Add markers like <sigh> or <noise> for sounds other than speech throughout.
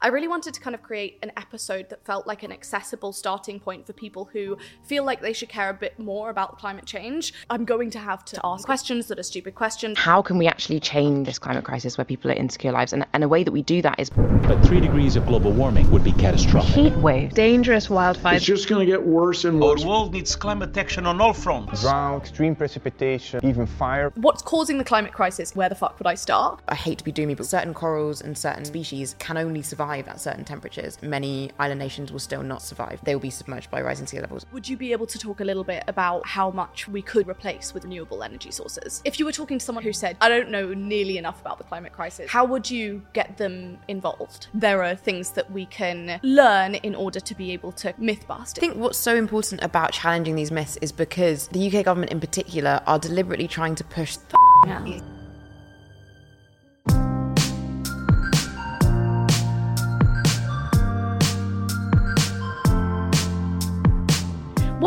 I really wanted to kind of create an episode that felt like an accessible starting point for people who feel like they should care a bit more about climate change. I'm going to have to ask questions that are stupid questions. How can we actually change this climate crisis where people are insecure lives? And, and a way that we do that is But three degrees of global warming would be catastrophic. heat waves. dangerous wildfires. It's just going to get worse and worse. Our worse. world needs climate action on all fronts. drought, extreme precipitation, even fire. What's causing the climate crisis? Where the fuck would I start? I hate to be doomy, but certain corals and certain species can only survive at certain temperatures. Many island nations will still not survive. They will be submerged by rising sea levels. Would you be able to talk a little bit about how much we could replace with renewable energy sources? If you were talking to someone who said, I don't know nearly enough about the climate crisis, how would you get them involved? There are things that we can learn in order to be able to myth bust. I think what's so important about challenging these myths is because the UK government in particular are deliberately trying to push Yeah.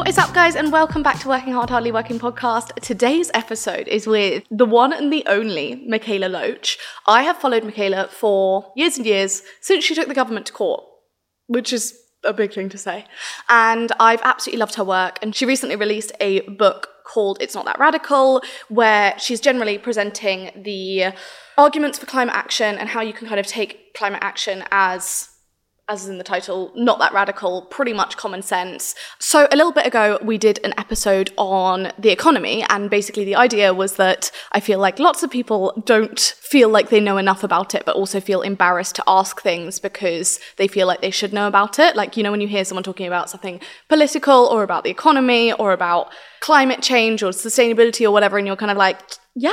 What is up, guys, and welcome back to Working Hard, Hardly Working podcast. Today's episode is with the one and the only Mikaela Loach. I have followed Mikaela for years and years since she took the government to court, which is a big thing to say. And I've absolutely loved her work. And she recently released a book called It's Not That Radical, where she's generally presenting the arguments for climate action and how you can kind of take climate action as as in the title, not that radical, pretty much common sense. So, a little bit ago, we did an episode on the economy, and basically, the idea was that I feel like lots of people don't feel like they know enough about it, but also feel embarrassed to ask things because they feel like they should know about it. Like, you know, when you hear someone talking about something political or about the economy or about climate change or sustainability or whatever, and you're kind of like, yeah,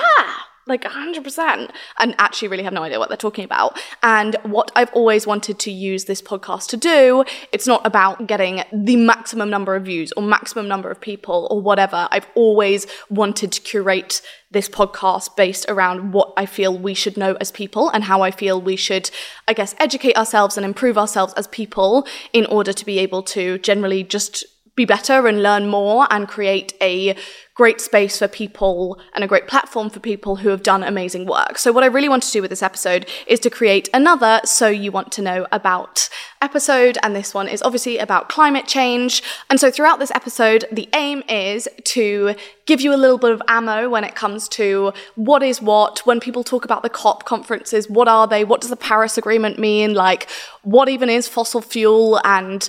like 100% and actually really have no idea what they're talking about. And what i've always wanted to use this podcast to do it's not about getting the maximum number of views or maximum number of people or whatever. I've always wanted to curate this podcast based around what i feel we should know as people and how i feel we should i guess educate ourselves and improve ourselves as people in order to be able to generally just be better and learn more and create a great space for people and a great platform for people who have done amazing work. So, what I really want to do with this episode is to create another So You Want to Know About episode. And this one is obviously about climate change. And so, throughout this episode, the aim is to give you a little bit of ammo when it comes to what is what, when people talk about the COP conferences, what are they? What does the Paris Agreement mean? Like, what even is fossil fuel? And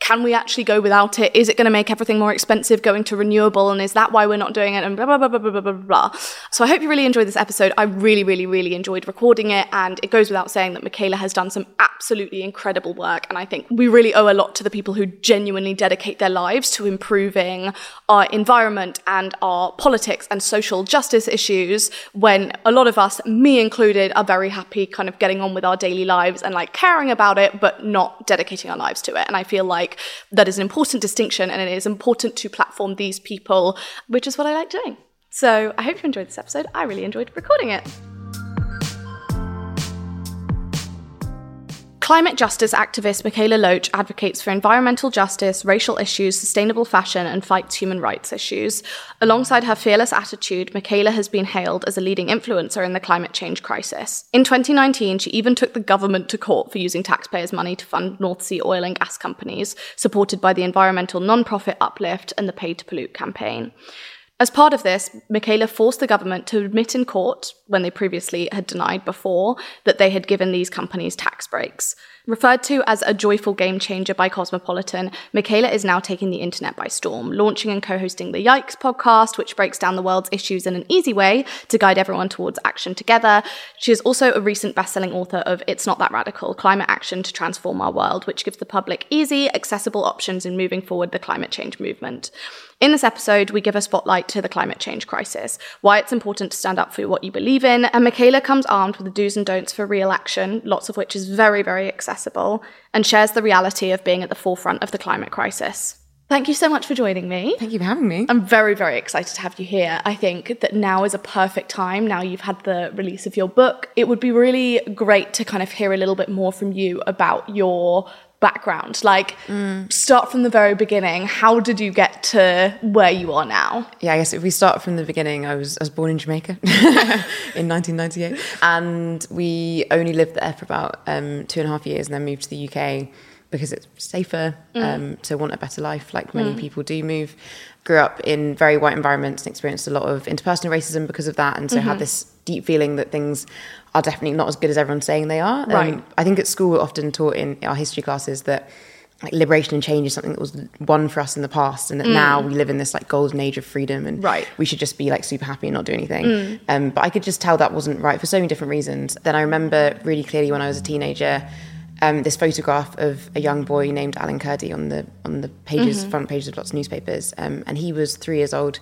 can we actually go without it? Is it going to make everything more expensive going to renewable? And is that why we're not doing it? And blah, blah, blah, blah, blah, blah, blah, blah. So I hope you really enjoyed this episode. I really, really, really enjoyed recording it. And it goes without saying that Mikaela has done some absolutely incredible work. And I think we really owe a lot to the people who genuinely dedicate their lives to improving our environment and our politics and social justice issues when a lot of us, me included, are very happy kind of getting on with our daily lives and like caring about it, but not dedicating our lives to it. And I feel like that is an important distinction and it is important to platform these people, which is what I like doing. So I hope you enjoyed this episode. I really enjoyed recording it. Climate justice activist Mikaela Loach advocates for environmental justice, racial issues, sustainable fashion, and fights human rights issues. Alongside her fearless attitude, Mikaela has been hailed as a leading influencer in the climate change crisis. In 2019, she even took the government to court for using taxpayers' money to fund North Sea oil and gas companies, supported by the environmental nonprofit Uplift and the Paid to Pollute campaign. As part of this, Mikaela forced the government to admit in court, when they previously had denied before, that they had given these companies tax breaks. Referred to as a joyful game changer by Cosmopolitan, Mikaela is now taking the internet by storm, launching and co hosting the Yikes podcast, which breaks down the world's issues in an easy way to guide everyone towards action together. She is also a recent best selling author of It's Not That Radical Climate Action to Transform Our World, which gives the public easy, accessible options in moving forward the climate change movement. In this episode, we give a spotlight to the climate change crisis, why it's important to stand up for what you believe in, and Mikaela comes armed with the do's and don'ts for real action, lots of which is very, very accessible, and shares the reality of being at the forefront of the climate crisis. Thank you so much for joining me. Thank you for having me. I'm very, very excited to have you here. I think that now is a perfect time. Now you've had the release of your book. It would be really great to kind of hear a little bit more from you about your background. Like, start from the very beginning. How did you get to where you are now? Yeah, I guess if we start from the beginning, I was I was born in Jamaica <laughs> in 1998, and we only lived there for about um, two and a half years, and then moved to the UK because it's safer um, to want a better life, like many people do move. Grew up in very white environments and experienced a lot of interpersonal racism because of that, and so had this deep feeling that things are definitely not as good as everyone's saying they are. Um, Right. I think at school we're often taught in our history classes that like liberation and change is something that was won for us in the past, and that now we live in this like golden age of freedom, and Right. we should just be like super happy and not do anything. Um, but I could just tell that wasn't right for so many different reasons. Then I remember really clearly when I was a teenager. Um, this photograph of a young boy named Alan Kurdi on the on the pages front pages of lots of newspapers, um, and he was three years old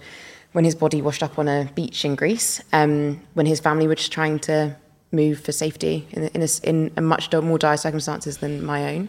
when his body washed up on a beach in Greece. Um, when his family were just trying to move for safety in, in, a, in a much more dire circumstances than my own.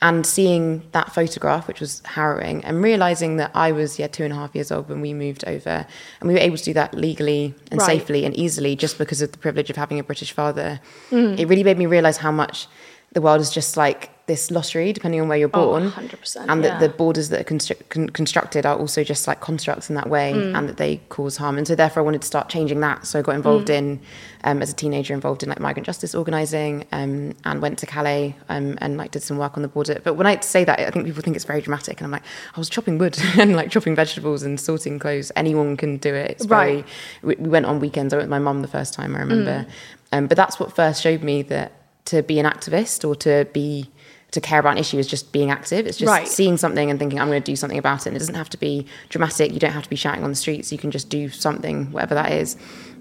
And seeing that photograph, which was harrowing, and realizing that I was yeah two and a half years old when we moved over, and we were able to do that legally and Right. safely and easily just because of the privilege of having a British father. Mm. It really made me realize how much the world is just like this lottery, depending on where you're born, 100%, and that yeah. the borders that are constru- con- constructed are also just like constructs in that way, Mm. and that they cause harm. And so, therefore, I wanted to start changing that. So I got involved Mm. in, um, as a teenager, involved in like migrant justice organising, um, and went to Calais um, and like did some work on the border. But when I say that, I think people think it's very dramatic, and I'm like, I was chopping wood <laughs> and like chopping vegetables and sorting clothes. Anyone can do it. It's very. Right. We, we went on weekends. I went with my mum the first time. I remember, Mm. um, but that's what first showed me that to be an activist or to be to care about an issue is just being active. It's just Right. seeing something and thinking, I'm going to do something about it. And it doesn't have to be dramatic. You don't have to be shouting on the streets. You can just do something, whatever that is.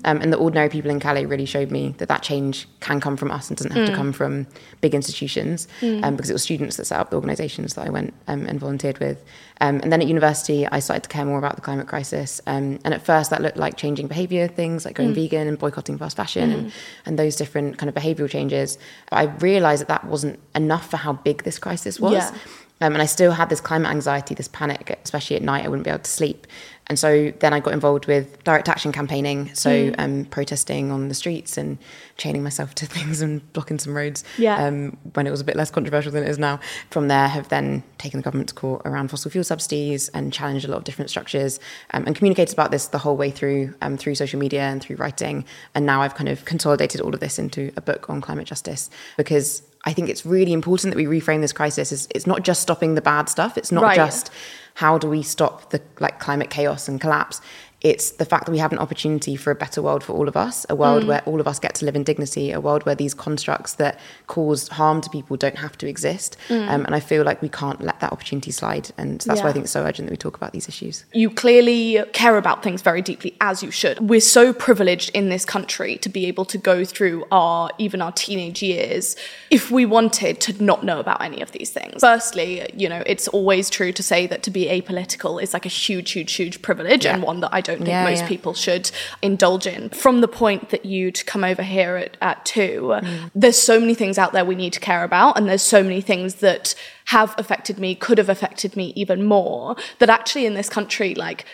Um, and the ordinary people in Calais really showed me that that change can come from us and doesn't have to come from big institutions. Um, because it was students that set up the organisations that I went um, and volunteered with. Um, and then at university, I started to care more about the climate crisis. Um, and at first, that looked like changing behaviour, things like going vegan and boycotting fast fashion and, and those different kind of behavioural changes. But I realised that that wasn't enough for how big this crisis was. Yeah. Um, and I still had this climate anxiety, this panic, especially at night. I wouldn't be able to sleep. And so then I got involved with direct action campaigning, so um, protesting on the streets and chaining myself <laughs> to things and blocking some roads. Yeah. Um, when it was a bit less controversial than it is now. From there, have then taken the government to court around fossil fuel subsidies and challenged a lot of different structures um, and communicated about this the whole way through um, through social media and through writing. And now I've kind of consolidated all of this into a book on climate justice because I think it's really important that we reframe this crisis. It's, it's not just stopping the bad stuff. It's not Right. just how do we stop the like climate chaos and collapse. It's the fact that we have an opportunity for a better world for all of us, a Mm. world where all of us get to live in dignity, a world where these constructs that cause harm to people don't have to exist. Um, and I feel like we can't let that opportunity slide. And that's why Mm. I think it's so urgent that we talk about these issues. You clearly care about things very deeply, as you should. We're so privileged in this country to be able to go through our, even our teenage years, if we wanted to not know about any of these things. Firstly, you know, it's always true to say that to be apolitical is like a huge, huge, huge privilege and one that I don't think Yeah, most yeah. people should indulge in. From the point that you'd come over here at, at two, mm. there's so many things out there we need to care about, and there's so many things that have affected me, could have affected me even more, that actually in this country, like,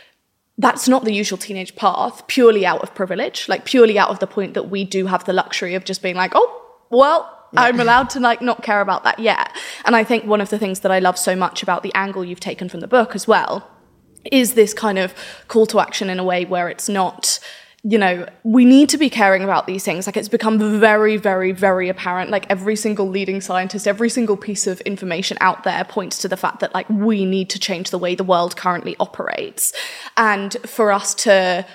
that's not the usual teenage path, purely out of privilege, like purely out of the point that we do have the luxury of just being like, oh, well, I'm allowed to like not care about that yet. And I think one of the things that I love so much about the angle you've taken from the book as well is this kind of call to action in a way where it's not you know we need to be caring about these things. Like it's become very very very apparent. Like every single leading scientist every single piece of information out there points to the fact that like we need to change the way the world currently operates. And for us to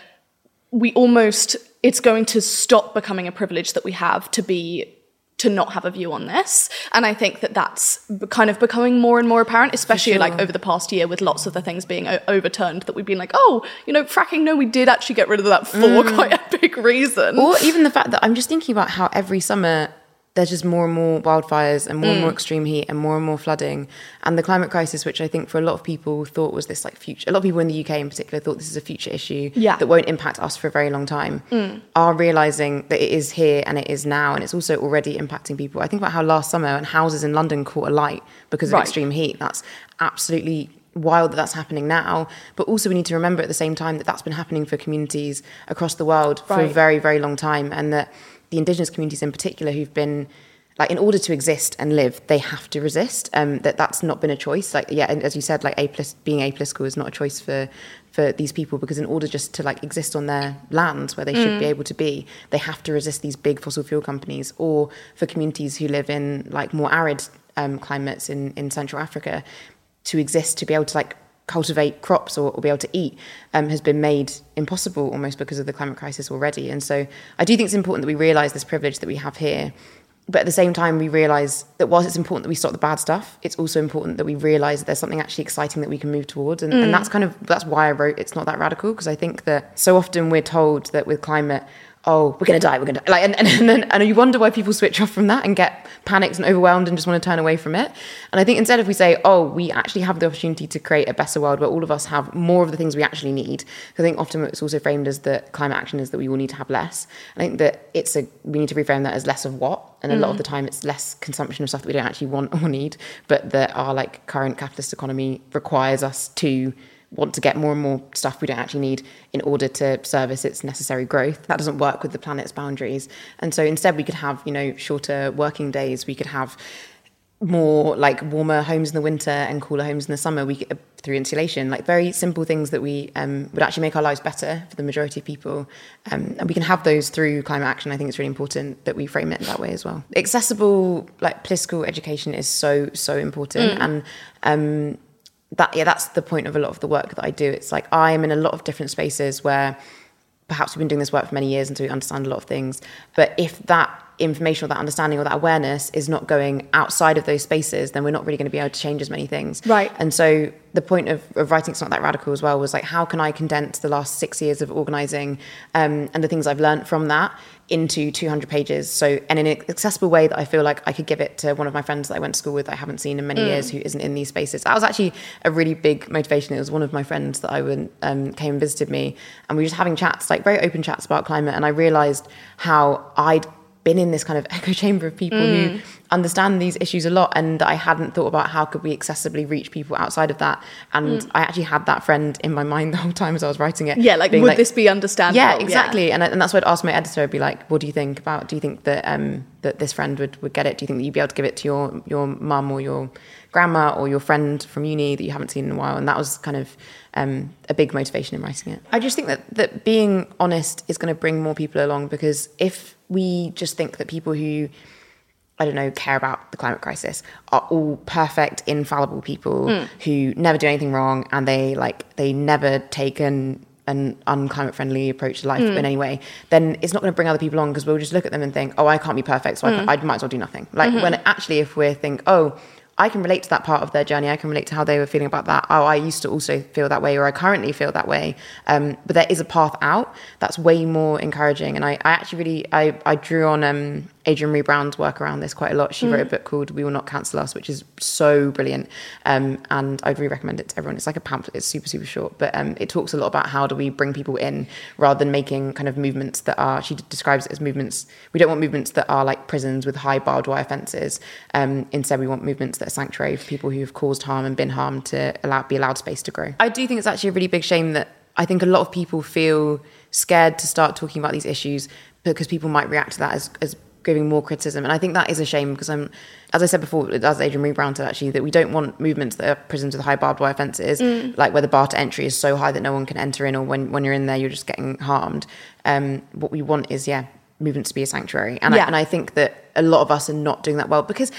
we almost it's going to stop becoming a privilege that we have to be to not have a view on this. And i think that that's kind of becoming more and more apparent especially like over the past year with lots of the things being o- overturned that we've been like oh you know fracking no we did actually get rid of that for mm. <laughs> quite a big reason. Or even the fact that I'm just thinking about how every summer there's just more and more wildfires and more and more mm. extreme heat and more and more flooding. And the climate crisis which i think for a lot of people thought was this like future a lot of people in the uk in particular thought this is a future issue Yeah. that won't impact us for a very long time mm. are realizing that it is here and it is now and it's also already impacting people. I think about how last summer and houses in london caught alight because of Right. extreme heat. That's absolutely wild that that's happening now. But also we need to remember at the same time that that's been happening for communities across the world for a very very long time and that the indigenous communities in particular who've been like in order to exist and live they have to resist. Um that that's not been a choice. Like yeah and as you said like apolis- being apolitical is not a choice for for these people because in order just to like exist on their lands where they should be able to be they have to resist these big fossil fuel companies or for communities who live in like more arid um, climates in in central africa to exist to be able to like cultivate crops or, or be able to eat um, has been made impossible almost because of the climate crisis already. And so I do think it's important that we realise this privilege that we have here. But at the same time, we realise that whilst it's important that we stop the bad stuff, it's also important that we realise that there's something actually exciting that we can move towards. And, and that's kind of that's why I wrote It's Not That Radical, because I think that so often we're told that with climate, oh, we're going to die, we're going to like, and, <laughs> and, and, then, and you wonder why people switch off from that and get panicked and overwhelmed and just want to turn away from it. And I think instead, if we say, oh, we actually have the opportunity to create a better world where all of us have more of the things we actually need. I think often it's also framed as that climate action is that we will need to have less. I think that it's a we need to reframe that as less of what, and a lot of the mm. time it's less consumption of stuff that we don't actually want or need, but that our like current capitalist economy requires us to want to get more and more stuff we don't actually need in order to service its necessary growth. That doesn't work with the planet's boundaries. And so instead we could have, you know, shorter working days. We could have more like warmer homes in the winter and cooler homes in the summer we could, through insulation like very simple things that we um, would actually make our lives better for the majority of people um, and we can have those through climate action i think it's really important that we frame it that way as well accessible like political education is so so important and um, that yeah that's the point of a lot of the work that i do. It's like i'm in a lot of different spaces where perhaps we've been doing this work for many years and so we understand a lot of things. But if that information or that understanding or that awareness is not going outside of those spaces then we're not really going to be able to change as many things. Right. and so the point of, of writing it's not that radical as well was like how can i condense the last six years of organizing um, and the things i've learned from that into 200 pages? So and in an accessible way that i feel like i could give it to one of my friends that i went to school with that i haven't seen in many years who isn't in these spaces. That was actually a really big motivation. It was one of my friends that i went, um, came and visited me and we were just having chats like very open chats about climate and i realized how i'd been in this kind of <laughs> echo chamber of people who understand these issues a lot and I hadn't thought about how could we accessibly reach people outside of that. And I actually had that friend in my mind <laughs> the whole time as I was writing it Yeah, like would this be understandable? yeah exactly. And, I- and that's what I'd ask my editor I'd be like what do you think about do you think that um that this friend would, would get it? Do you think that you'd be able to give it to your your mum or your grandma or your friend from uni that you haven't seen in a while and that was kind of um, a big motivation in writing it. I just think that that being honest is going to bring more people along because if we just think that people who I don't know, care about the climate crisis are all perfect, infallible people hmm. who never do anything wrong and they like they never take an an unclimate friendly approach to life hmm. in any way, then it's not going to bring other people on because we'll just look at them and think, oh, I can't be perfect, so I, hmm. can't, I might as well do nothing. Like mm-hmm. when actually, if we think, oh, I can relate to that part of their journey. I can relate to how they were feeling about that. Oh, I used to also feel that way, or I currently feel that way. Um, but there is a path out that's way more encouraging. And I, I actually really, I, I drew on um, Adrienne Maree Brown's work around this quite a lot. She wrote a book called "We Will Not Cancel Us," which is so brilliant, um, and I'd really recommend it to everyone. It's like a pamphlet. It's super super short, but um, it talks a lot about how do we bring people in rather than making kind of movements that are. She describes it as movements. We don't want movements that are like prisons with high barbed wire fences. Um, instead, we want movements that are sanctuary for people who have caused harm and been harmed to allow be allowed space to grow. I do think it's actually a really big shame that I think a lot of people feel scared to start talking about these issues because people might react to that as, as giving more criticism. And I think that is a shame because I'm, as I said before, as Adrienne Brown said actually, that we don't want movements that are prisons with high barbed wire fences, like where the bar to entry is so high that no one can enter in, or when, when you're in there, you're just getting harmed. Um, what we want is, yeah, movements to be a sanctuary. And, Yeah. I, and I think that a lot of us are not doing that well because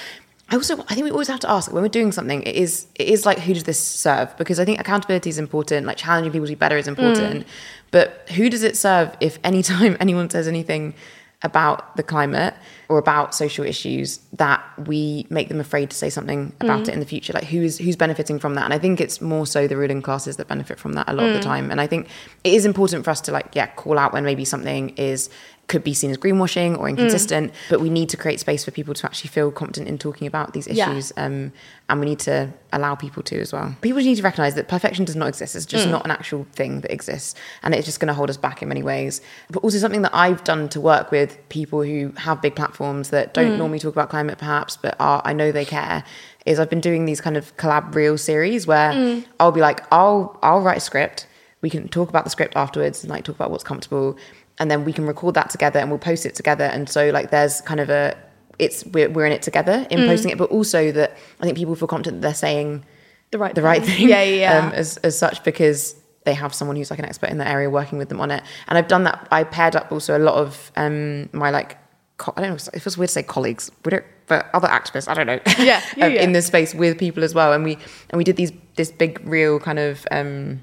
I also I think we always have to ask when we're doing something it is it is like who does this serve because I think accountability is important like challenging people to be better is important but who does it serve if anytime <laughs> anyone says anything about the climate or about social issues that we make them afraid to say something about mm. it in the future. Like who's who's benefiting from that? And I think it's more so the ruling classes that benefit from that a lot of the mm. time. And I think it is important for us to like yeah call out when maybe something is could be seen as greenwashing or inconsistent, mm. but we need to create space for people to actually feel confident in talking about these Yeah. issues. Um, and we need to allow people to as well. People need to recognize that perfection does not exist. It's just mm. not an actual thing that exists. And it's just going to hold us back in many ways. But also something that I've done to work with people who have big platforms that don't mm. normally talk about climate perhaps, but are, I know they care, is I've been doing these kind of collab reel series where I'll be like, I'll, I'll write a script. We can talk about the script afterwards and like talk about what's comfortable. And then we can record that together and we'll post it together. And so like there's kind of a, it's we're, we're in it together in posting it, but also that I think people feel confident that they're saying The right the right thing, Yeah, <laughs> yeah, yeah. Um, as as such because they have someone who's like an expert in that area working with them on it. And I've done that. I paired up also a lot of um, my like co- I don't know. It feels weird to say colleagues, we don't, but other activists. I don't know. Yeah, yeah, <laughs> um, yeah. in this space with people as well. And we and we did these this big real kind of. Um,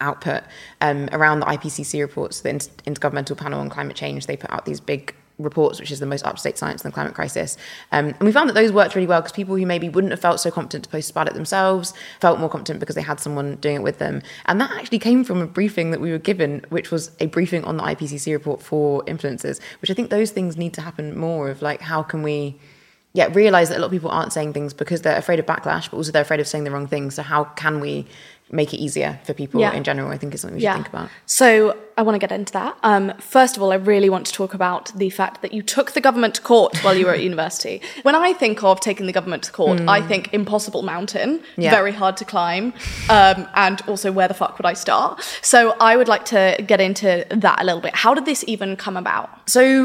output um, around the IPCC reports, the Inter- Intergovernmental Panel on Climate Change. They put out these big reports, which is the most up to date science on the climate crisis. Um, and we found that those worked really well because people who maybe wouldn't have felt so confident to post about it themselves felt more confident because they had someone doing it with them. And that actually came from a briefing that we were given, which was a briefing on the IPCC report for influencers, which I think those things need to happen more of like, how can we yeah, realize that a lot of people aren't saying things because they're afraid of backlash, but also they're afraid of saying the wrong things. So how can we make it easier for people Yeah. in general? I think is something we should think about. So I want to get into that. Um, first of all, I really want to talk about the fact that you took the government to court while you were at <laughs> university. When I think of taking the government to court, I think impossible mountain, Yeah. very hard to climb, um, and also where the fuck would I start? So I would like to get into that a little bit. How did this even come about? So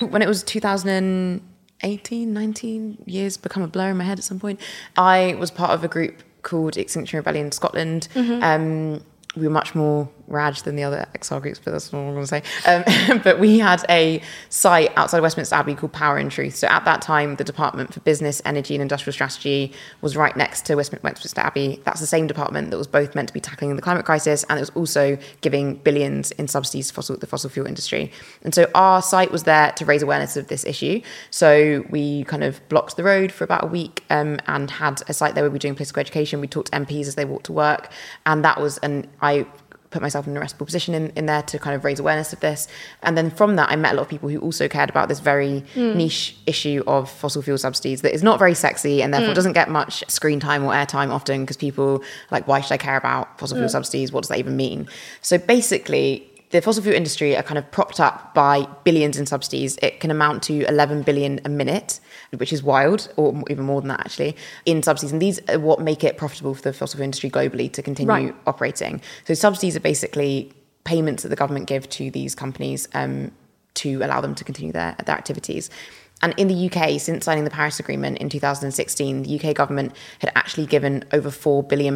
When it was 2018, 19 years become a blur in my head at some point, I was part of a group called Extinction Rebellion Scotland. Um, we were much more rad than the other XR groups, but that's not what I'm going to say. Um, <laughs> but we had a site outside Westminster Abbey called Power and Truth. So at that time, the Department for Business, Energy and Industrial Strategy was right next to Westminster Abbey. That's the same department that was both meant to be tackling the climate crisis and it was also giving billions in subsidies to fossil, the fossil fuel industry. And so our site was there to raise awareness of this issue. So we kind of blocked the road for about a week um, and had a site there where we were doing political education. We talked to MPs as they walked to work. And that was, and I put myself in a restful position in, in there to kind of raise awareness of this. And then from that, I met a lot of people who also cared about this very hmm. niche issue of fossil fuel subsidies that is not very sexy and therefore hmm. doesn't get much screen time or airtime often because people like, why should I care about fossil fuel hmm. subsidies? What does that even mean? So basically, the fossil fuel industry are kind of propped up by billions in subsidies. It can amount to 11 billion a minute, which is wild, or even more than that actually, in subsidies. And these are what make it profitable for the fossil fuel industry globally to continue Right. operating. So subsidies are basically payments that the government give to these companies um, to allow them to continue their, their activities. And in the UK, since signing the Paris Agreement in 2016, the UK government had actually given over £4 billion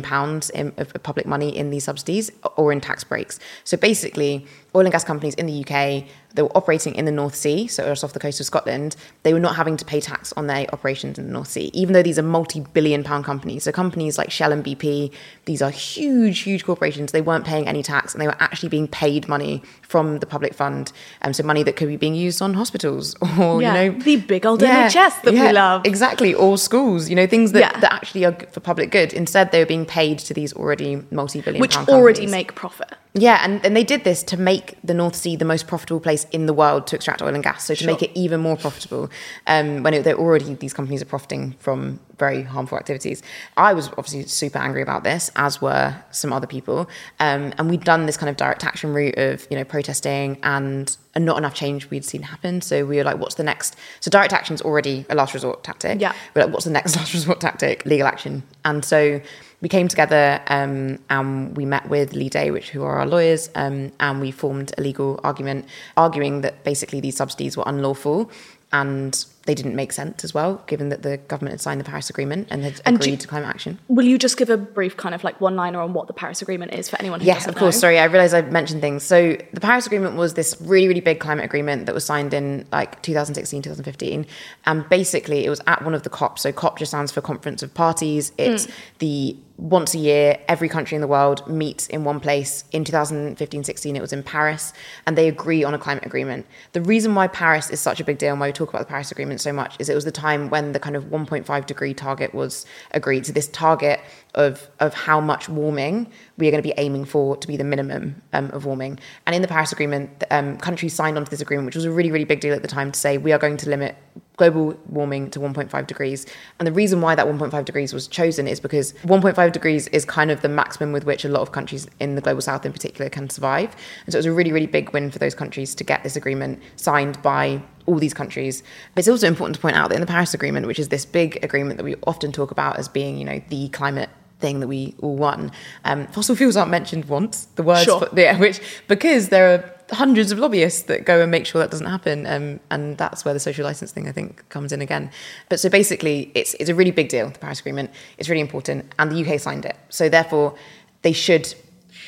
in, of, of public money in these subsidies or in tax breaks. So basically, oil and gas companies in the UK that were operating in the North Sea, so just off the coast of Scotland, they were not having to pay tax on their operations in the North Sea, even though these are multi-billion pound companies. So companies like Shell and BP, these are huge, huge corporations. They weren't paying any tax, and they were actually being paid money from the public fund, um, so money that could be being used on hospitals <laughs> or Yeah, you know the big old NHS that we love. exactly, or schools, you know things that, Yeah. that actually are for public good. Instead, they were being paid to these already multi-billion which already companies. make profit. Yeah, and, and they did this to make the North Sea the most profitable place in the world to extract oil and gas. So to make it even more profitable, um, when it, they're already these companies are profiting from very harmful activities. I was obviously super angry about this, as were some other people. Um, and we'd done this kind of direct action route of you know protesting and and not enough change we'd seen happen. So we were like, what's the next? So direct action is already a last resort tactic. Yeah. We're like, what's the next <laughs> last resort tactic? Legal action. And so we came together um, and we met with Leigh Day, which who are our lawyers, um, and we formed a legal argument arguing that basically these subsidies were unlawful and they didn't make sense as well, given that the government had signed the Paris Agreement and had And agreed to climate action. Will you just give a brief kind of like one liner on what the Paris Agreement is for anyone who Yes, of course. know? Sorry, I realised I mentioned things. So the Paris Agreement was this really, really big climate agreement that was signed in like 2016, 2015. And basically it was at one of the COPs. So COP just stands for Conference of Parties. It's hmm. the once a year, every country in the world meets in one place. In 2015 16, it was in Paris, and they agree on a climate agreement. The reason why Paris is such a big deal and why we talk about the Paris Agreement so much is it was the time when the kind of 1.5 degree target was agreed. So, this target of, of how much warming we are going to be aiming for to be the minimum um, of warming. And in the Paris Agreement, um, countries signed onto this agreement, which was a really, really big deal at the time to say we are going to limit global warming to 1.5 degrees. And the reason why that 1.5 degrees was chosen is because 1.5 degrees is kind of the maximum with which a lot of countries in the global south in particular can survive. And so it was a really, really big win for those countries to get this agreement signed by all these countries. But it's also important to point out that in the Paris Agreement, which is this big agreement that we often talk about as being, you know, the climate thing that we all won. Um, fossil fuels aren't mentioned once. The words, Sure. fo- yeah, <laughs> which because there are hundreds of lobbyists that go and make sure that doesn't happen, um, and that's where the social license thing I think comes in again. But so basically, it's it's a really big deal. The Paris Agreement it's really important, and the UK signed it. So therefore, they should.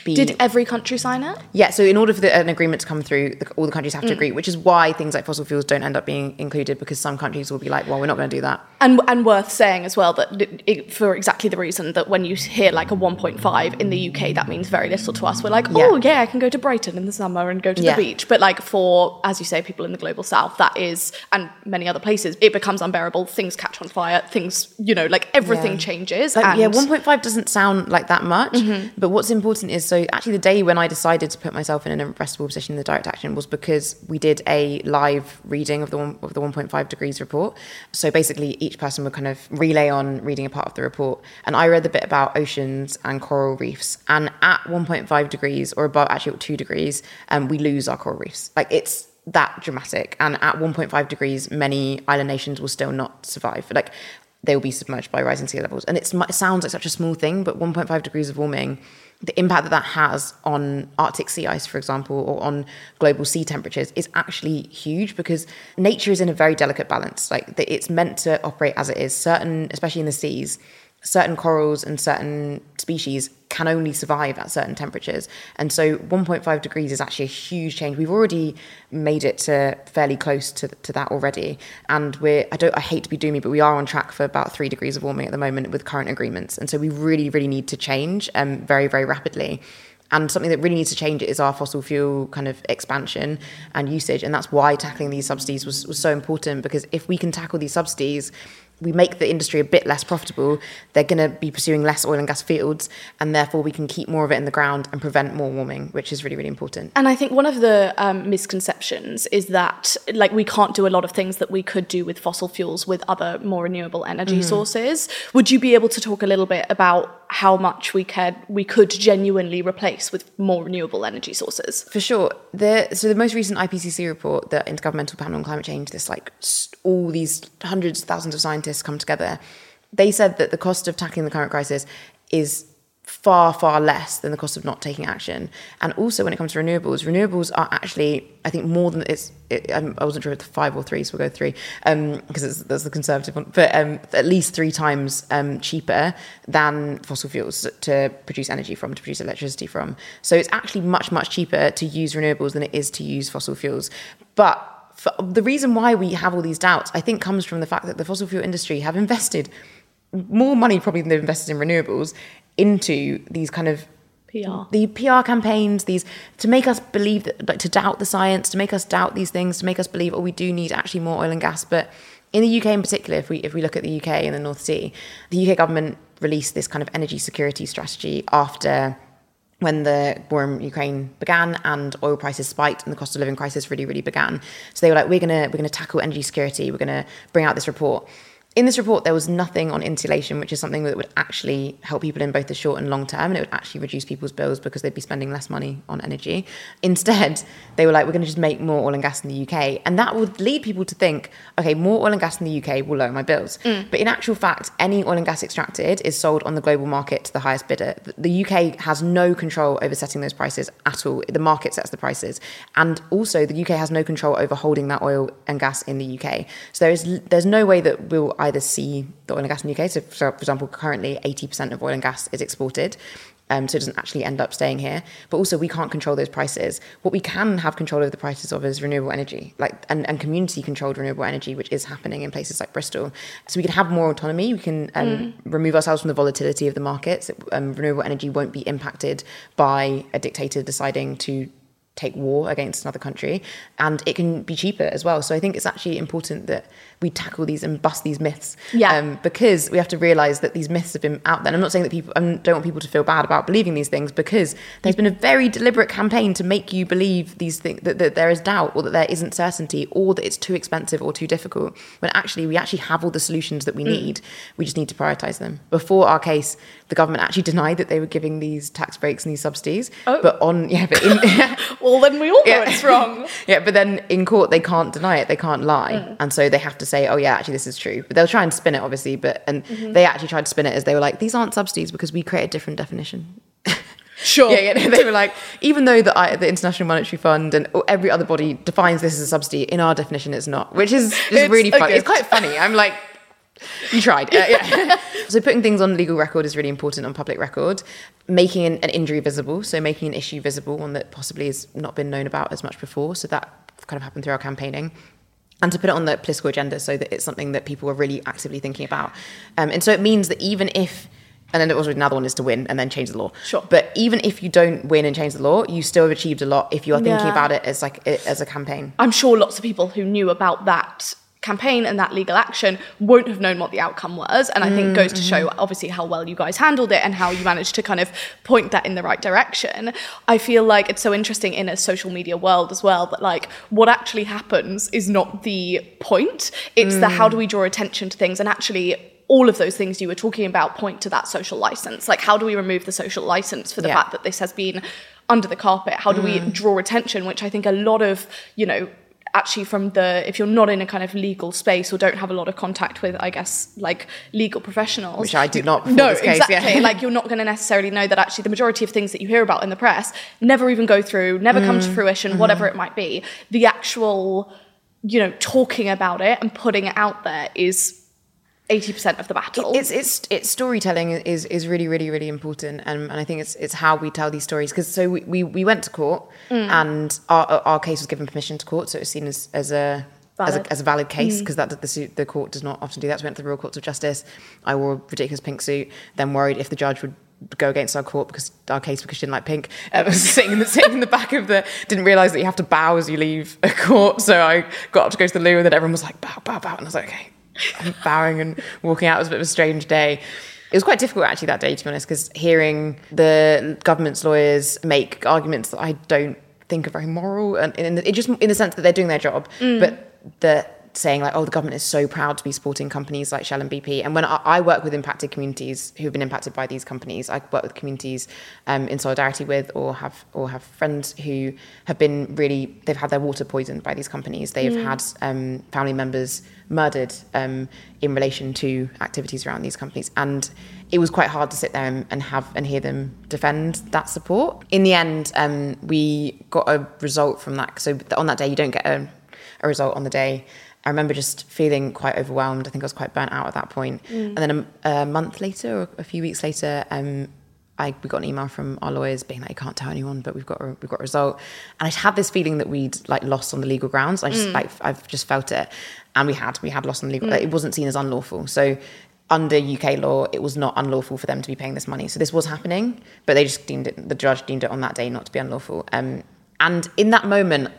Be, Did every country sign it? yeah, so in order for the, an agreement to come through, the, all the countries have to Mm. agree, which is why things like fossil fuels don't end up being included because some countries will be like, well, we're not going to do that. And, and worth saying as well that it, for exactly the reason that when you hear like a 1.5 in the UK, that means very little to us. We're like, oh yeah, I can go to Brighton in the summer and go to Yeah. the beach. But like for, as you say, people in the global south, that is, and many other places, it becomes unbearable. Things catch on fire. Things, you know, like everything Yeah. changes. Like, and yeah, 1.5 doesn't sound like that much, Mhm. but what's important is so actually the day when I decided to put myself in an arrestable position in the direct action was because we did a live reading of the one, of the 1.5 degrees report. So basically, each person would kind of relay on reading a part of the report, and I read the bit about oceans and coral reefs. And at 1.5 degrees, or about actually two degrees, um, we lose our coral reefs. Like it's that dramatic. And at 1.5 degrees, many island nations will still not survive. Like they will be submerged by rising sea levels. And it sounds like such a small thing, but 1.5 degrees of warming, the impact that that has on Arctic sea ice, for example, or on global sea temperatures is actually huge because nature is in a very delicate balance. Like it's meant to operate as it is. Certain, especially in the seas, certain corals and certain species can only survive at certain temperatures. And so 1.5 degrees is actually a huge change. We've already made it to fairly close to, to that already. And we're, I don't, I hate to be doomy, but we are on track for about three degrees of warming at the moment with current agreements. And so we really, really need to change um, very, very rapidly. And something that really needs to change is our fossil fuel kind of expansion and usage. And that's why tackling these subsidies was, was so important because if we can tackle these subsidies, we make the industry a bit less profitable, they're going to be pursuing less oil and gas fields, and therefore we can keep more of it in the ground and prevent more warming, which is really, really important. And I think one of the um, misconceptions is that, like, we can't do a lot of things that we could do with fossil fuels with other more renewable energy Mhm. sources. Would you be able to talk a little bit about how much we could we could genuinely replace with more renewable energy sources? For sure. The, so the most recent IPCC report, the Intergovernmental Panel on Climate Change, this like all these hundreds of thousands of scientists come together. They said that the cost of tackling the current crisis is far far less than the cost of not taking action. And also when it comes to renewables renewables are actually i think more than it's it, I'm, wasn't sure if it's five or three so we'll go three because um, that's the conservative one but um, at least three times um, cheaper than fossil fuels to produce energy from to produce electricity from. So it's actually much much cheaper to use renewables than it is to use fossil fuels. But for, the reason why we have all these doubts i think comes from the fact that the fossil fuel industry have invested more money probably than they've invested in renewables into these kind of PR. The PR campaigns, these to make us believe that, like to doubt the science, to make us doubt these things, to make us believe, oh, we do need actually more oil and gas. But in the UK in particular, if we if we look at the UK and the North Sea, the UK government released this kind of energy security strategy after when the war in Ukraine began and oil prices spiked and the cost of living crisis really, really began. So they were like, we're gonna we're gonna tackle energy security, we're gonna bring out this report in this report, there was nothing on insulation, which is something that would actually help people in both the short and long term, and it would actually reduce people's bills because they'd be spending less money on energy. Instead, <laughs> they were like, we're going to just make more oil and gas in the UK. And that would lead people to think, okay, more oil and gas in the UK will lower my bills. Mm. But in actual fact, any oil and gas extracted is sold on the global market to the highest bidder. The UK has no control over setting those prices at all. The market sets the prices. And also, the UK has no control over holding that oil and gas in the UK. So there is, there's no way that we'll either see the oil and gas in the UK. So, for, for example, currently 80% of oil and gas is exported. Um, so it doesn't actually end up staying here. But also, we can't control those prices. What we can have control over the prices of is renewable energy, like and, and community-controlled renewable energy, which is happening in places like Bristol. So we can have more autonomy. We can um, mm. remove ourselves from the volatility of the markets. Um, renewable energy won't be impacted by a dictator deciding to take war against another country and it can be cheaper as well so i think it's actually important that we tackle these and bust these myths yeah. Um, because we have to realize that these myths have been out there and i'm not saying that people i don't want people to feel bad about believing these things because there's been a very deliberate campaign to make you believe these things that, that there is doubt or that there isn't certainty or that it's too expensive or too difficult when actually we actually have all the solutions that we mm. need we just need to prioritize them before our case the government actually denied that they were giving these tax breaks and these subsidies oh. but on <laughs> yeah but in <laughs> well, then we all know yeah. it's wrong. <laughs> yeah, but then in court they can't deny it, they can't lie, mm. and so they have to say, "Oh yeah, actually this is true." But they'll try and spin it, obviously. But and mm-hmm. they actually tried to spin it as they were like, "These aren't subsidies because we create a different definition." Sure. yeah, yeah. They were like, even though the, the International Monetary Fund and every other body defines this as a subsidy, in our definition, it's not, which is just it's, really funny. It's quite funny. I'm like, you tried. Uh, yeah. <laughs> <laughs> so putting things on legal record is really important on public record. Making an, an, injury visible, so making an issue visible, one that possibly has not been known about as much before. So that kind of happened through our campaigning. And to put it on the political agenda so that it's something that people are really actively thinking about. Um, and so it means that even if and then it was another one is to win and then change the law. Sure. But even if you don't win and change the law, you still have achieved a lot if you are thinking yeah. about it as like as a campaign. I'm sure lots of people who knew about that campaign and that legal action won't have known what the outcome was. And I think mm, goes to show mm-hmm. obviously how well you guys handled it and how you managed to kind of point that in the right direction. I feel like it's so interesting in a social media world as well that like what actually happens is not the point. It's mm. the how do we draw attention to things and actually all of those things you were talking about point to that social license. Like, how do we remove the social license for the yeah. fact that this has been under the carpet? How do mm. we draw attention? Which I think a lot of, you know, actually from the if you're not in a kind of legal space or don't have a lot of contact with i guess like legal professionals which i did not no case, exactly yeah. <laughs> like you're not going to necessarily know that actually the majority of things that you hear about in the press never even go through never mm. come to mm. fruition mm-hmm. whatever it might be the actual you know talking about it and putting it out there is 80% of the battle. It's it's it's storytelling is is really really really important and, and I think it's it's how we tell these stories because so we, we, we went to court mm. and our our case was given permission to court so it was seen as as a As, a, as a valid case because mm. that the, the court does not often do that. So we went to the Royal Courts of Justice. I wore a ridiculous pink suit. Then worried if the judge would go against our court because our case because she didn't like pink. I was <laughs> sitting in the sitting in the back of the didn't realise that you have to bow as you leave a court. So I got up to go to the loo and then everyone was like bow bow bow and I was like okay <laughs> bowing and walking out. It was a bit of a strange day. It was quite difficult actually that day, to be honest, because hearing the government's lawyers make arguments that I don't think are very moral, and in the, it just in the sense that they're doing their job, mm. but the saying like, "Oh, the government is so proud to be supporting companies like Shell and BP." And when I, I work with impacted communities who have been impacted by these companies, I work with communities um, in solidarity with, or have or have friends who have been really they've had their water poisoned by these companies. They've Mm. had um, family members murdered um, in relation to activities around these companies, and it was quite hard to sit there and, and have and hear them defend that support. In the end, um, we got a result from that. So on that day, you don't get a, a result on the day. I remember just feeling quite overwhelmed. I think I was quite burnt out at that point. Mm. And then a, a month later, or a few weeks later, um, I we got an email from our lawyers being like, "You can't tell anyone, but we've got a, we've got a result." And I had this feeling that we'd like lost on the legal grounds. I just Mm. like I've just felt it, and we had we had lost on the legal. Mm. It wasn't seen as unlawful. So under UK law, it was not unlawful for them to be paying this money. So this was happening, but they just deemed it. The judge deemed it on that day not to be unlawful. Um, and in that moment,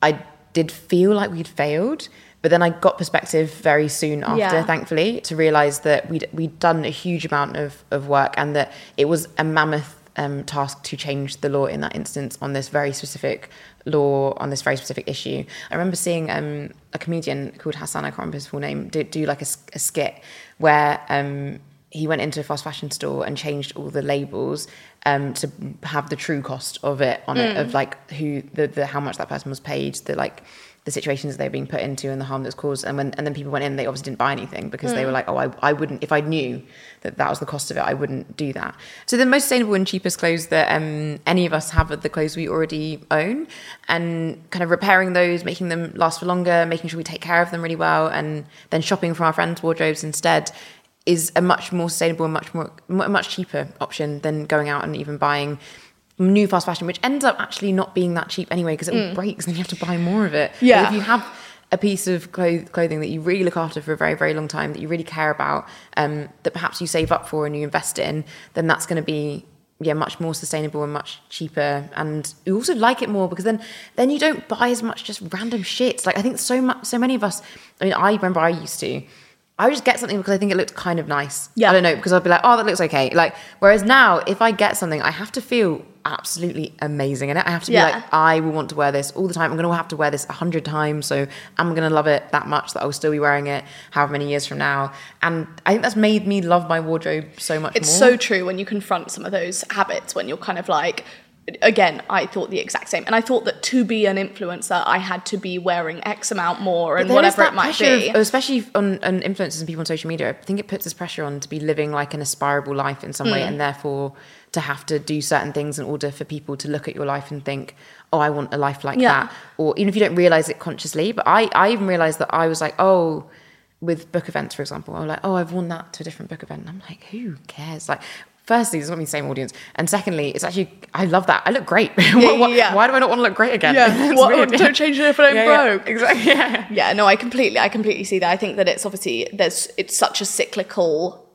I did feel like we'd failed, but then I got perspective very soon after, Yeah. thankfully, to realise that we'd we'd done a huge amount of of work and that it was a mammoth um, task to change the law in that instance on this very specific law on this very specific issue. I remember seeing um, a comedian called Hassan, I can't remember his full name, do, do like a skit where um, he went into a fast fashion store and changed all the labels um, to have the true cost of it on it, Mm. of like who the, the how much that person was paid, the like the situations they're being put into and the harm that's caused. And when and then people went in, they obviously didn't buy anything because they Mm. were like, oh, I, I wouldn't if I knew that that was the cost of it, I wouldn't do that. So the most sustainable and cheapest clothes that um, any of us have are the clothes we already own, and kind of repairing those, making them last for longer, making sure we take care of them really well, and then shopping from our friends' wardrobes instead is a much more sustainable and much more much cheaper option than going out and even buying new fast fashion, which ends up actually not being that cheap anyway because it Mm. breaks and then you have to buy more of it. But Yeah. if you have a piece of cloth- clothing that you really look after for a very, very long time, that you really care about, um, that perhaps you save up for and you invest in, then that's going to be yeah much more sustainable and much cheaper and you also like it more because then then you don't buy as much just random shit like i think so much so many of us i mean i remember i used to I would just get something because I think it looked kind of nice. Yeah. I don't know, because I'd be like, oh, that looks okay. Like, whereas now, if I get something, I have to feel absolutely amazing in it. I have to be Yeah. like, I will want to wear this all the time. I'm going to have to wear this a hundred times. So I'm going to love it that much that I will still be wearing it however many years from now. And I think that's made me love my wardrobe so much It's more. so true when you confront some of those habits when you're kind of like, again, I thought the exact same. And I thought that to be an influencer, I had to be wearing X amount more and But there is whatever it might be. of- especially on, on influencers and people on social media. I think it puts this pressure on to be living like an aspirable life in some way, Mm. and therefore to have to do certain things in order for people to look at your life and think, "Oh, I want a life like Yeah. that." Or even if you don't realize it consciously, but I, I even realized that I was like, "Oh." With book events, for example, I was like, "Oh, I've worn that to a different book event." And I'm like, "Who cares?" Like, firstly, it's not the same audience, and secondly, it's actually I love that. I look great. <laughs> why, why- yeah. why do I not want to look great again? Yeah, <laughs> what, don't change it if ain't Yeah, yeah. broke. Exactly. Yeah. <laughs> yeah, no, I completely, I completely see that. I think that it's obviously there's it's such a cyclical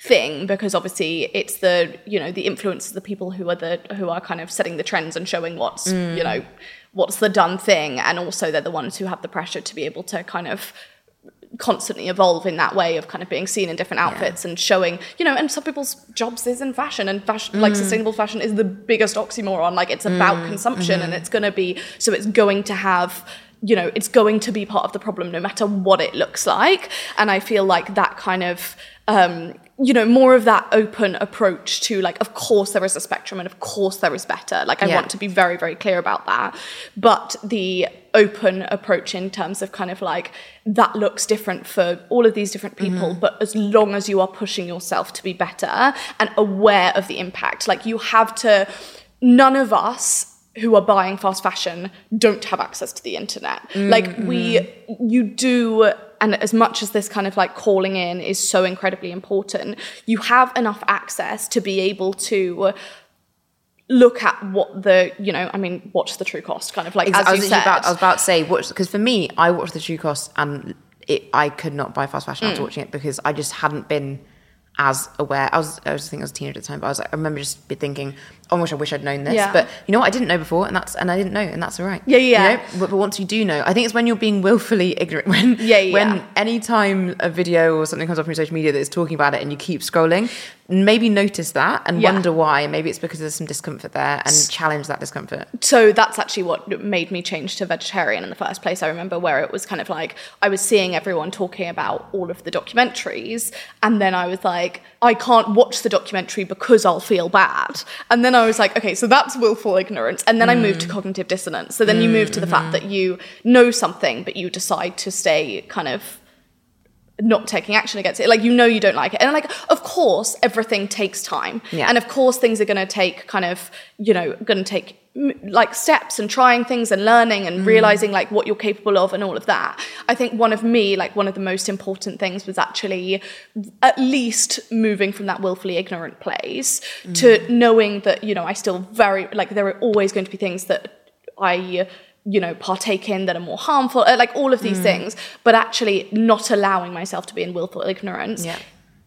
thing because obviously it's the you know the influencers, the people who are the who are kind of setting the trends and showing what's Mm. you know what's the done thing, and also they're the ones who have the pressure to be able to kind of constantly evolve in that way of kind of being seen in different outfits and showing you know and some people's jobs is in fashion and fashion like Mm. sustainable fashion is the biggest oxymoron like it's about Mm, consumption mhm. and it's going to be so it's going to have you know it's going to be part of the problem no matter what it looks like and i feel like that kind of um you know more of that open approach to like of course there is a spectrum and of course there is better like i Yeah. want to be very very clear about that but the open approach in terms of kind of like that looks different for all of these different people Mhm. but as long as you are pushing yourself to be better and aware of the impact. Like you have to none of us who are buying fast fashion don't have access to the internet. Like we you do and as much as this kind of like calling in is so incredibly important you have enough access to be able to look at what the you know i mean what's the true cost kind of like Exa- as I was you literally said about, I was about to say, because for me, I watched the True Cost and it, I could not buy fast fashion after Mm. watching it because I just hadn't been as aware. I was, I was thinking I was a teenager at the time, but I was like, I remember just be thinking, oh my gosh, I wish I'd known this. Yeah. But you know what? I didn't know before, and that's and I didn't know, and that's all right. Yeah, yeah. You know? but, but once you do know, I think it's when you're being willfully ignorant. <laughs> When Yeah, yeah. when any time a video or something comes up on your social media that is talking about it, and you keep scrolling, maybe notice that and Yeah. wonder why. Maybe it's because there's some discomfort there, and challenge that discomfort. so that's actually what made me change to vegetarian in the first place. I remember where it was kind of like I was seeing everyone talking about all of the documentaries, and then I was like, I can't watch the documentary because I'll feel bad. And then I was like, okay, so that's willful ignorance. And then I moved to mm. cognitive dissonance. So then you move to the fact that you mm-hmm. know something, but you decide to stay kind of not taking action against it. Like you know you don't like it. And like of course everything takes time. Yeah. And of course things are going to take kind of, you know, going to take like steps and trying things and learning and mm. realizing like what you're capable of and all of that. I think one of me like one of the most important things was actually at least moving from that willfully ignorant place mm. to knowing that, you know, I still very like there are always going to be things that I you know partake in that are more harmful uh, like all of these mm. things but actually not allowing myself to be in willful ignorance Yeah.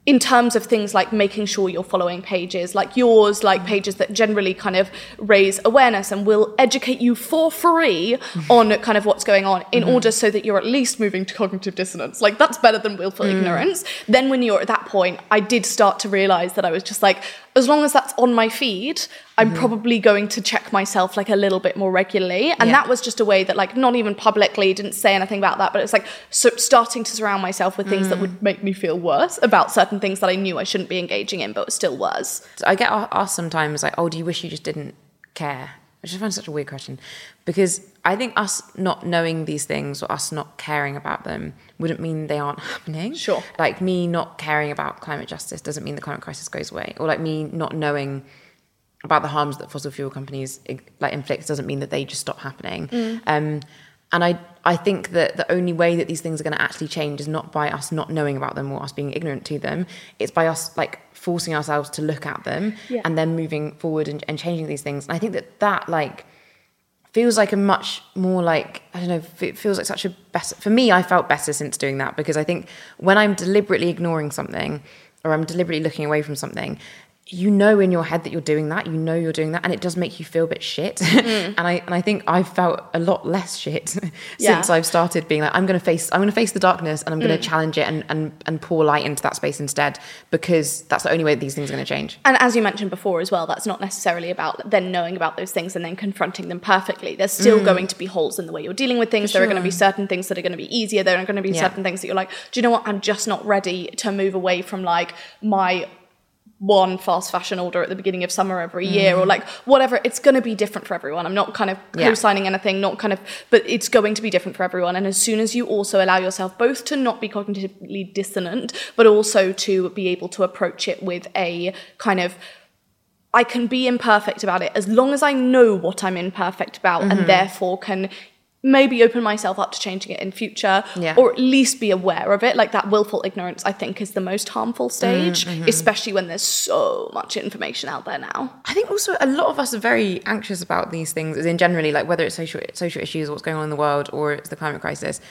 In terms of things like making sure you're following pages like yours like mm. pages that generally kind of raise awareness and will educate you for free mm. on kind of what's going on in mm-hmm. order so that you're at least moving to cognitive dissonance. Like that's better than willful mm. ignorance. Then when you're at that point i did start to realize that i was just like as long as that's on my feed i'm mm-hmm. probably going to check myself like a little bit more regularly and Yeah. that was just a way that like not even publicly didn't say anything about that but it's like so starting to surround myself with things that mm. would make me feel worse about certain things that i knew i shouldn't be engaging in but still was I get asked sometimes like, "Oh, do you wish you just didn't care?" Which I find such a weird question because I think us not knowing these things or us not caring about them wouldn't mean they aren't <laughs> happening. Sure. Like me not caring about climate justice doesn't mean the climate crisis goes away, or like me not knowing about the harms that fossil fuel companies like inflict doesn't mean that they just stop happening. Um, and I I think that the only way that these things are going to actually change is not by us not knowing about them or us being ignorant to them. It's by us like forcing ourselves to look at them Yeah. and then moving forward and, and changing these things. And I think that that like feels like a much more like I don't know. It feels like such a better for me. I felt better since doing that because I think when I'm deliberately ignoring something or I'm deliberately looking away from something, you know in your head that you're doing that. You know you're doing that, and it does make you feel a bit shit. <laughs> Mm. and I and I think I've felt a lot less shit <laughs> since Yeah. I've started being like I'm going to face I'm to face the darkness and I'm going to mm. challenge it and and and pour light into that space instead because that's the only way these things are going to change. and as you mentioned before as well that's not necessarily about then knowing about those things and then confronting them perfectly there's still mm. going to be holes in the way you're dealing with things there are going to be certain things that are going to be easier there are going to be Yeah. certain things that you're like do you know what i'm just not ready to move away from like my one fast fashion order at the beginning of summer every year or like whatever it's going to be different for everyone i'm not kind of Yeah. co-signing anything not kind of but it's going to be different for everyone and as soon as you also allow yourself both to not be cognitively dissonant but also to be able to approach it with a kind of I can be imperfect about it as long as I know what I'm imperfect about Mm-hmm. and therefore can maybe open myself up to changing it in future Yeah. or at least be aware of it like that willful ignorance I think is the most harmful stage Mm-hmm. especially when there's so much information out there now I think also a lot of us are very anxious about these things, as in generally, like whether it's social social issues, what's going on in the world, or it's the climate crisis.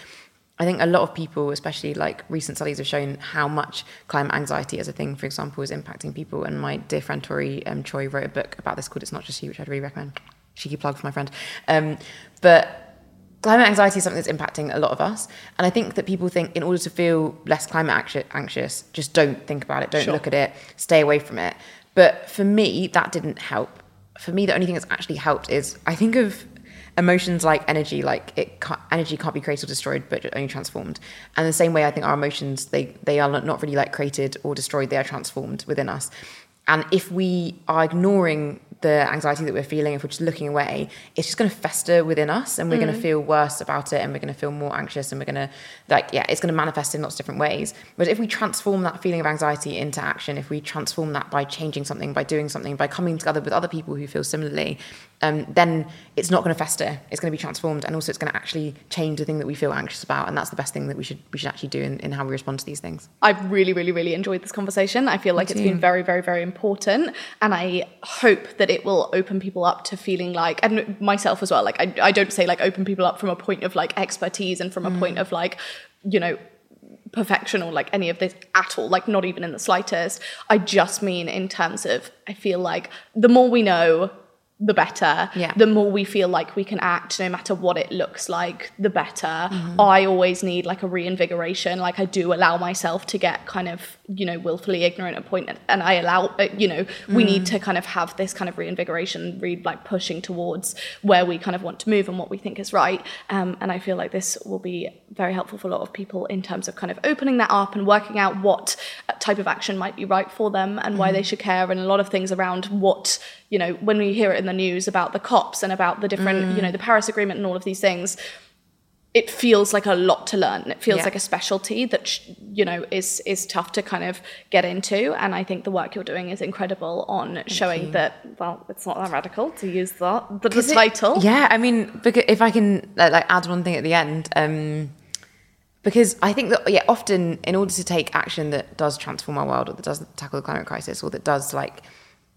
I think a lot of people, especially like recent studies, have shown how much climate anxiety as a thing, for example, is impacting people. And my dear friend Tori um, Tsui wrote a book about this called "It's Not Just You," which I'd really recommend. Cheeky plug for my friend. Um, but climate anxiety is something that's impacting a lot of us and i think that people think in order to feel less climate anxi- anxious just don't think about it don't look at it stay away from it. But for me that didn't help. For me the only thing that's actually helped is i think of emotions like energy like it can't, energy can't be created or destroyed but only transformed. And the same way i think our emotions they they are not really like created or destroyed they are transformed within us. And if we are ignoring the anxiety that we're feeling, if we're just looking away, it's just going to fester within us and we're going to mm. feel worse about it and we're going to feel more anxious and we're going to, like, yeah, it's going to manifest in lots of different ways. But if we transform that feeling of anxiety into action, if we transform that by changing something, by doing something, by coming together with other people who feel similarly, um, then it's not going to fester. It's going to be transformed and also it's going to actually change the thing that we feel anxious about. And that's the best thing that we should, we should actually do in, in how we respond to these things. I've really, really, really enjoyed this conversation. I feel like it's been very, very, very important. And I hope that it will open people up to feeling like, and myself as well, like, I, I don't say like open people up from a point of like expertise and from a point of like, you know, perfection or like any of this at all, like not even in the slightest. I just mean in terms of, I feel like the more we know, the better. Yeah. The more we feel like we can act, no matter what it looks like, the better. Mm-hmm. I always need like a reinvigoration. Like I do allow myself to get kind of, you know, willfully ignorant at point, and I allow, uh, you know, we Mm. need to kind of have this kind of reinvigoration, re like pushing towards where we kind of want to move and what we think is right. Um, and I feel like this will be very helpful for a lot of people in terms of kind of opening that up and working out what type of action might be right for them and why they should care, and a lot of things around what you know when we hear it in the news about the COPs and about the different you know the paris agreement and all of these things it feels like a lot to learn. It feels Yeah. like a specialty that sh- you know is is tough to kind of get into. And i think the work you're doing is incredible on showing that well it's not that radical to use that the, the Is it- title. Yeah, I mean, because if I can like add one thing at the end, um, because I think that yeah, often in order to take action that does transform our world, or that does tackle the climate crisis, or that does like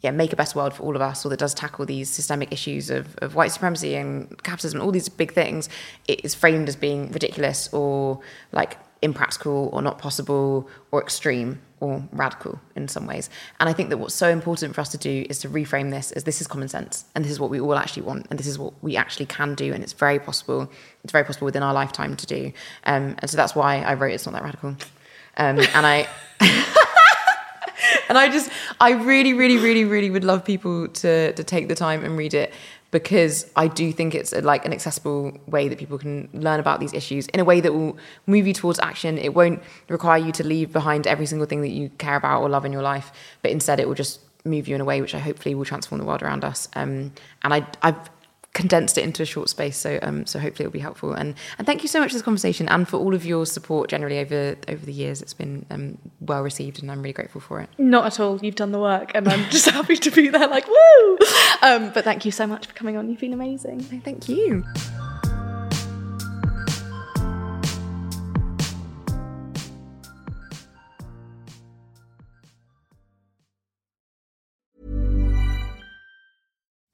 yeah make a better world for all of us, or that does tackle these systemic issues of, of white supremacy and capitalism, all these big things, it is framed as being ridiculous or like impractical or not possible or extreme or radical in some ways. And I think that what's so important for us to do is to reframe this as this is common sense and this is what we all actually want and this is what we actually can do and it's very possible. It's very possible within our lifetime to do. Um, and so that's why I wrote It's Not That Radical. Um, and I <laughs> <laughs> and I just I really, really, really, really would love people to to take the time and read it because I do think it's a, like an accessible way that people can learn about these issues in a way that will move you towards action. It won't require you to leave behind every single thing that you care about or love in your life, but instead it will just move you in a way which I hopefully will transform the world around us. Um, and I I've condensed it into a short space, so um, so hopefully it'll be helpful. And and thank you so much for this conversation and for all of your support generally over over the years. It's been um, well received, and I'm really grateful for it. not at all you've done the work and i'm <laughs> just happy to be there like woo um, but thank you so much for coming on you've been amazing Thank you.